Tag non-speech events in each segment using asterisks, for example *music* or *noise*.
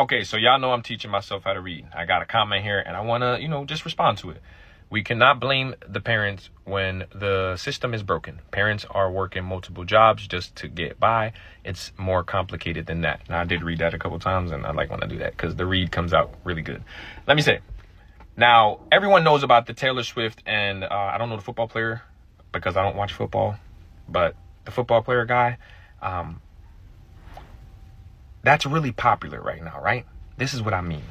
Okay, so y'all know I'm teaching myself how to read. I got a comment here and I want to, you know, just respond to it. We cannot blame the parents when the system is broken. Parents are working multiple jobs just to get by. It's more complicated than that. Now, I did read that a couple times, and I like when I do that because the read comes out really good. Let me say, now everyone knows about the Taylor Swift and uh, I don't know the football player because I don't watch football, but the football player guy, um, that's really popular right now, right? This is what I mean.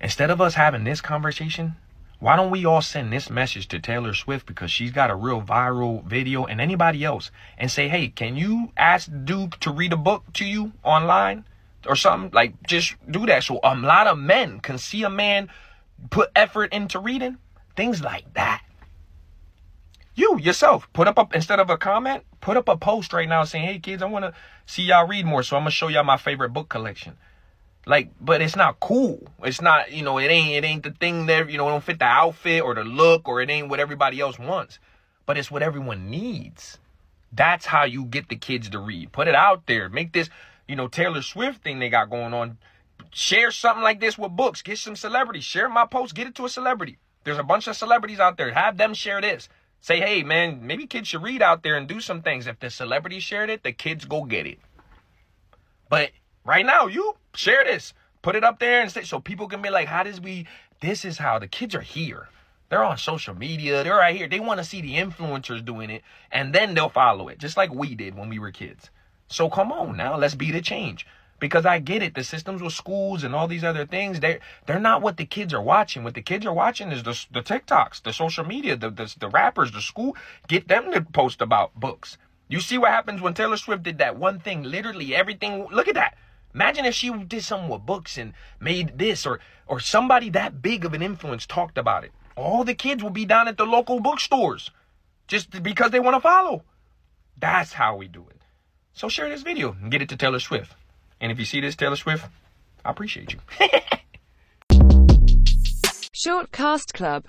Instead of us having this conversation, why don't we all send this message to Taylor Swift because she's got a real viral video and anybody else and say, hey, can you ask Duke to read a book to you online or something? Like, just do that so a lot of men can see a man put effort into reading. Things like that. You yourself put up a, instead of a comment, put up a post right now saying, hey kids, I want to see y'all read more. So I'm to show y'all my favorite book collection. Like, but it's not cool. It's not, you know, it ain't it ain't the thing that, you know, don't fit the outfit or the look or it ain't what everybody else wants. But it's what everyone needs. That's how you get the kids to read. Put it out there. Make this, you know, Taylor Swift thing they got going on. Share something like this with books. Get some celebrities. Share my post. Get it to a celebrity. There's a bunch of celebrities out there. Have them share this. Say, hey, man, maybe kids should read out there and do some things. If the celebrity shared it, the kids go get it. But right now, you share this, put it up there and say, so people can be like, how does we, this is how the kids are here. They're on social media. They're right here. They want to see the influencers doing it and then they'll follow it, just like we did when we were kids. So come on now, let's be the change. Because I get it, the systems with schools and all these other things, they're, they're not what the kids are watching. What the kids are watching is the, the TikToks, the social media, the, the, the rappers, the school. Get them to post about books. You see what happens when Taylor Swift did that one thing, literally everything. Look at that. Imagine if she did something with books and made this or or somebody that big of an influence talked about it. All the kids will be down at the local bookstores just because they want to follow. That's how we do it. So share this video and get it to Taylor Swift. And if you see this Taylor Swift, I appreciate you. *laughs* Short Cast Club